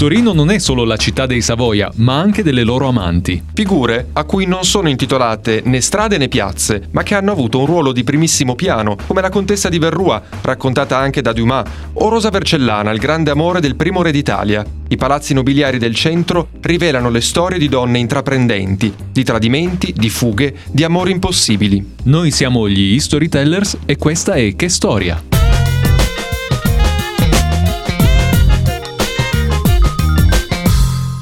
Torino non è solo la città dei Savoia, ma anche delle loro amanti. Figure a cui non sono intitolate né strade né piazze, ma che hanno avuto un ruolo di primissimo piano, come la contessa di Verrua, raccontata anche da Dumas, o Rosa Vercellana, il grande amore del primo re d'Italia. I palazzi nobiliari del centro rivelano le storie di donne intraprendenti, di tradimenti, di fughe, di amori impossibili. Noi siamo gli Storytellers e questa è Che Storia.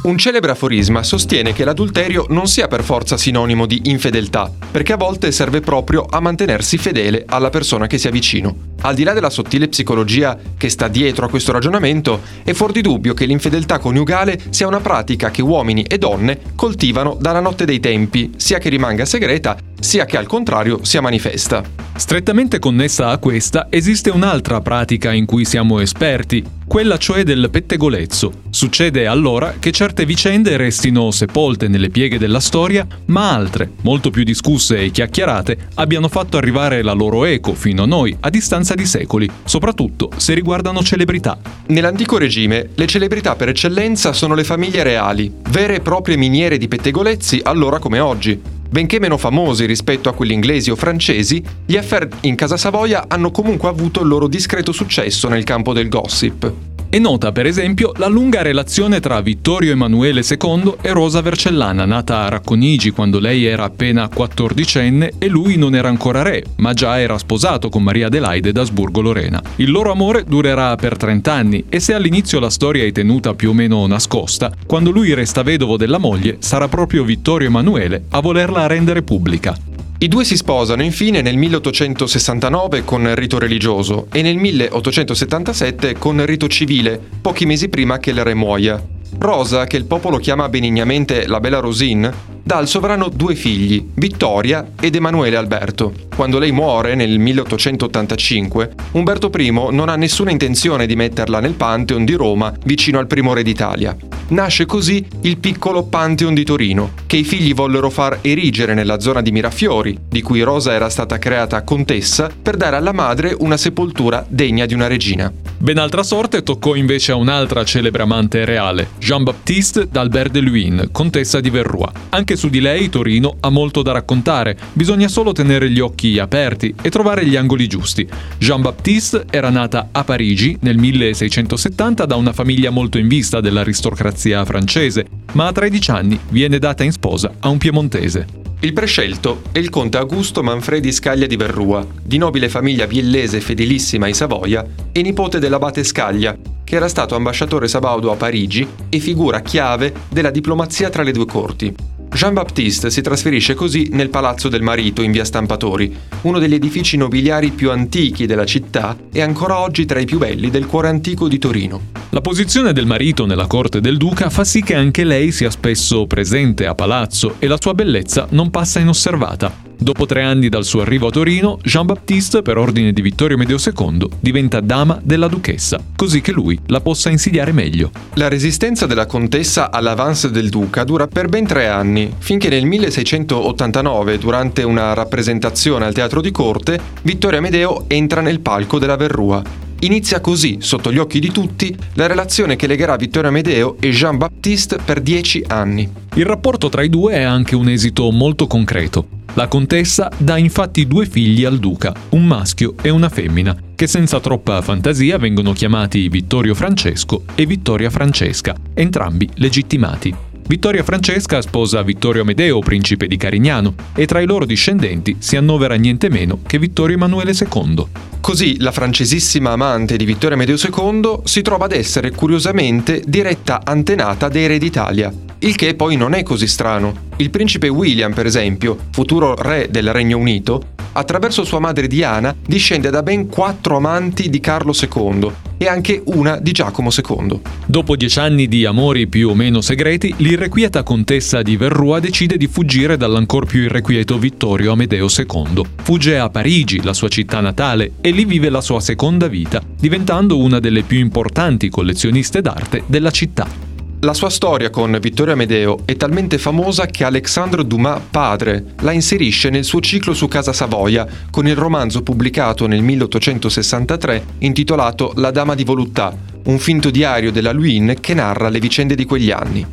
Un celebre aforisma sostiene che l'adulterio non sia per forza sinonimo di infedeltà, perché a volte serve proprio a mantenersi fedele alla persona che si avvicina. Al di là della sottile psicologia che sta dietro a questo ragionamento, è fuori di dubbio che l'infedeltà coniugale sia una pratica che uomini e donne coltivano dalla notte dei tempi, sia che rimanga segreta, sia che al contrario sia manifesta. Strettamente connessa a questa esiste un'altra pratica in cui siamo esperti, quella cioè del pettegolezzo. Succede allora che certe vicende restino sepolte nelle pieghe della storia, ma altre, molto più discusse e chiacchierate, abbiano fatto arrivare la loro eco fino a noi a distanza di secoli, soprattutto se riguardano celebrità. Nell'antico regime, le celebrità per eccellenza sono le famiglie reali, vere e proprie miniere di pettegolezzi allora come oggi. Benché meno famosi rispetto a quelli inglesi o francesi, gli affair in Casa Savoia hanno comunque avuto il loro discreto successo nel campo del gossip. È nota per esempio la lunga relazione tra Vittorio Emanuele II e Rosa Vercellana, nata a Racconigi quando lei era appena quattordicenne e lui non era ancora re, ma già era sposato con Maria Adelaide d'Asburgo-Lorena. Il loro amore durerà per 30 anni e se all'inizio la storia è tenuta più o meno nascosta, quando lui resta vedovo della moglie sarà proprio Vittorio Emanuele a volerla rendere pubblica. I due si sposano infine nel 1869 con rito religioso e nel 1877 con rito civile, pochi mesi prima che il re muoia. Rosa, che il popolo chiama benignamente la Bella Rosine, dà al sovrano due figli, Vittoria ed Emanuele Alberto. Quando lei muore nel 1885, Umberto I non ha nessuna intenzione di metterla nel Pantheon di Roma vicino al primo re d'Italia. Nasce così il piccolo Pantheon di Torino, che i figli vollero far erigere nella zona di Mirafiori, di cui Rosa era stata creata contessa, per dare alla madre una sepoltura degna di una regina. Ben altra sorte toccò invece a un'altra celebre amante reale, Jean-Baptiste d'Albert de Luynes, contessa di Verrois. Anche su di lei Torino ha molto da raccontare, bisogna solo tenere gli occhi aperti e trovare gli angoli giusti. Jean-Baptiste era nata a Parigi nel 1670 da una famiglia molto in vista dell'aristocrazia francese, ma a 13 anni viene data in sposa a un piemontese. Il prescelto è il conte Augusto Manfredi Scaglia di Verrua, di nobile famiglia biellese fedelissima ai Savoia e nipote dell'abate Scaglia, che era stato ambasciatore sabaudo a Parigi e figura chiave della diplomazia tra le due corti. Jean-Baptiste si trasferisce così nel Palazzo del Marito in via Stampatori, uno degli edifici nobiliari più antichi della città e ancora oggi tra i più belli del cuore antico di Torino. La posizione del marito nella corte del duca fa sì che anche lei sia spesso presente a palazzo e la sua bellezza non passa inosservata. Dopo tre anni dal suo arrivo a Torino, Jean-Baptiste, per ordine di Vittorio Medeo II, diventa dama della duchessa, così che lui la possa insidiare meglio. La resistenza della contessa all'avance del duca dura per ben tre anni, finché nel 1689, durante una rappresentazione al teatro di corte, Vittorio Amedeo entra nel palco della Verrua. Inizia così, sotto gli occhi di tutti, la relazione che legherà Vittorio Amedeo e Jean-Baptiste per dieci anni. Il rapporto tra i due è anche un esito molto concreto. La contessa dà infatti due figli al duca, un maschio e una femmina, che senza troppa fantasia vengono chiamati Vittorio Francesco e Vittoria Francesca, entrambi legittimati. Vittoria Francesca sposa Vittorio Amedeo, principe di Carignano, e tra i loro discendenti si annovera niente meno che Vittorio Emanuele II. Così la francesissima amante di Vittorio Amedeo II si trova ad essere curiosamente diretta antenata dei re d'Italia, il che poi non è così strano. Il principe William, per esempio, futuro re del Regno Unito, attraverso sua madre Diana discende da ben quattro amanti di Carlo II e anche una di Giacomo II. Dopo dieci anni di amori più o meno segreti, l'irrequieta contessa di Verrua decide di fuggire dall'ancor più irrequieto Vittorio Amedeo II. Fugge a Parigi, la sua città natale, e lì vive la sua seconda vita, diventando una delle più importanti collezioniste d'arte della città. La sua storia con Vittorio Amedeo è talmente famosa che Alexandre Dumas padre la inserisce nel suo ciclo su Casa Savoia con il romanzo pubblicato nel 1863 intitolato La Dama di Voluttà, un finto diario della Luynes che narra le vicende di quegli anni.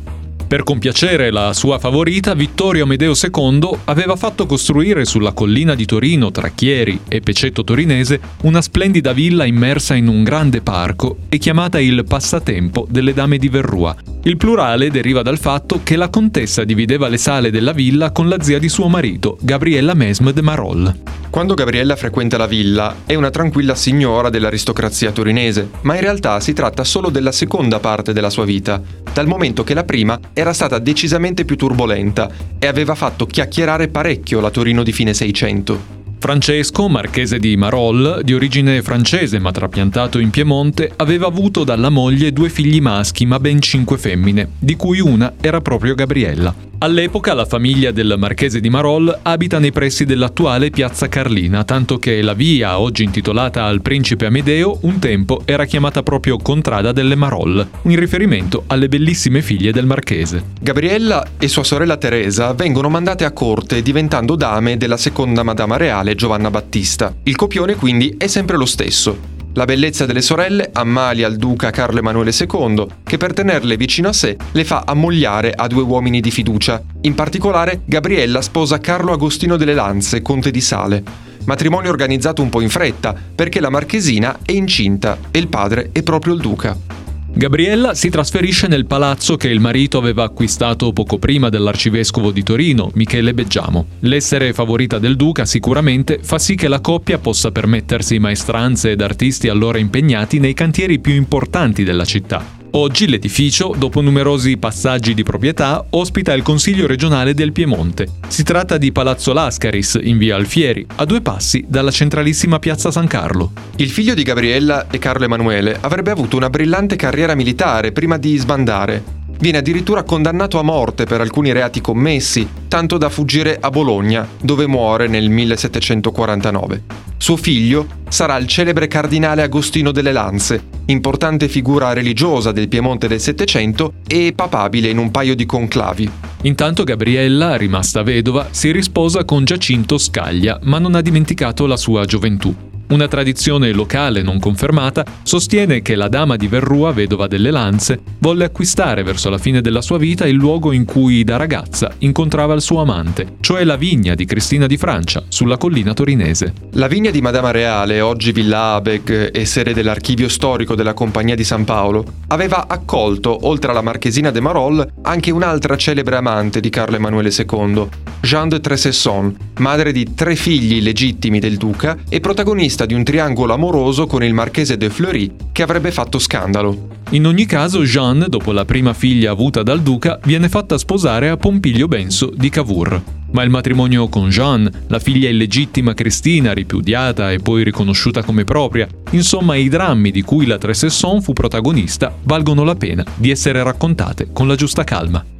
Per compiacere la sua favorita, Vittorio Amedeo II aveva fatto costruire sulla collina di Torino, tra Chieri e Pecetto Torinese, una splendida villa immersa in un grande parco e chiamata il Passatempo delle Dame di Verrua. Il plurale deriva dal fatto che la contessa divideva le sale della villa con la zia di suo marito, Gabriella Mesme de Marolles. Quando Gabriella frequenta la villa è una tranquilla signora dell'aristocrazia torinese, ma in realtà si tratta solo della seconda parte della sua vita, dal momento che la prima era stata decisamente più turbolenta e aveva fatto chiacchierare parecchio la Torino di fine Seicento. Francesco, marchese di Marol, di origine francese ma trapiantato in Piemonte, aveva avuto dalla moglie due figli maschi ma ben cinque femmine, di cui una era proprio Gabriella. All'epoca la famiglia del marchese di Marol abita nei pressi dell'attuale piazza Carlina, tanto che la via, oggi intitolata al principe Amedeo, un tempo era chiamata proprio Contrada delle Marol, in riferimento alle bellissime figlie del marchese. Gabriella e sua sorella Teresa vengono mandate a corte diventando dame della seconda Madama Reale Giovanna Battista. Il copione quindi è sempre lo stesso. La bellezza delle sorelle ammalia al duca Carlo Emanuele II, che per tenerle vicino a sé le fa ammogliare a due uomini di fiducia. In particolare, Gabriella sposa Carlo Agostino delle Lanze, conte di Sale. Matrimonio organizzato un po' in fretta, perché la marchesina è incinta e il padre è proprio il duca. Gabriella si trasferisce nel palazzo che il marito aveva acquistato poco prima dell'arcivescovo di Torino, Michele Beggiamo. L'essere favorita del duca sicuramente fa sì che la coppia possa permettersi maestranze ed artisti allora impegnati nei cantieri più importanti della città. Oggi l'edificio, dopo numerosi passaggi di proprietà, ospita il Consiglio regionale del Piemonte. Si tratta di Palazzo Lascaris, in via Alfieri, a due passi dalla centralissima piazza San Carlo. Il figlio di Gabriella e Carlo Emanuele avrebbe avuto una brillante carriera militare prima di sbandare. Viene addirittura condannato a morte per alcuni reati commessi, tanto da fuggire a Bologna, dove muore nel 1749. Suo figlio sarà il celebre cardinale Agostino delle Lanze, importante figura religiosa del Piemonte del Settecento e papabile in un paio di conclavi. Intanto Gabriella, rimasta vedova, si risposa con Giacinto Scaglia, ma non ha dimenticato la sua gioventù. Una tradizione locale non confermata sostiene che la dama di Verrua, vedova delle Lanze, volle acquistare verso la fine della sua vita il luogo in cui da ragazza incontrava il suo amante, cioè la vigna di Cristina di Francia, sulla collina torinese. La vigna di Madama Reale, oggi Villa Abeg e sede dell'archivio storico della Compagnia di San Paolo, aveva accolto, oltre alla marchesina de Marolles, anche un'altra celebre amante di Carlo Emanuele II, Jeanne de Tressesson, madre di tre figli legittimi del duca e protagonista protagonista di un triangolo amoroso con il marchese de Fleury che avrebbe fatto scandalo. In ogni caso, Jeanne, dopo la prima figlia avuta dal duca, viene fatta sposare a Pompilio Benso di Cavour. Ma il matrimonio con Jeanne, la figlia illegittima Cristina, ripudiata e poi riconosciuta come propria, insomma i drammi di cui la Tresesson fu protagonista, valgono la pena di essere raccontate con la giusta calma.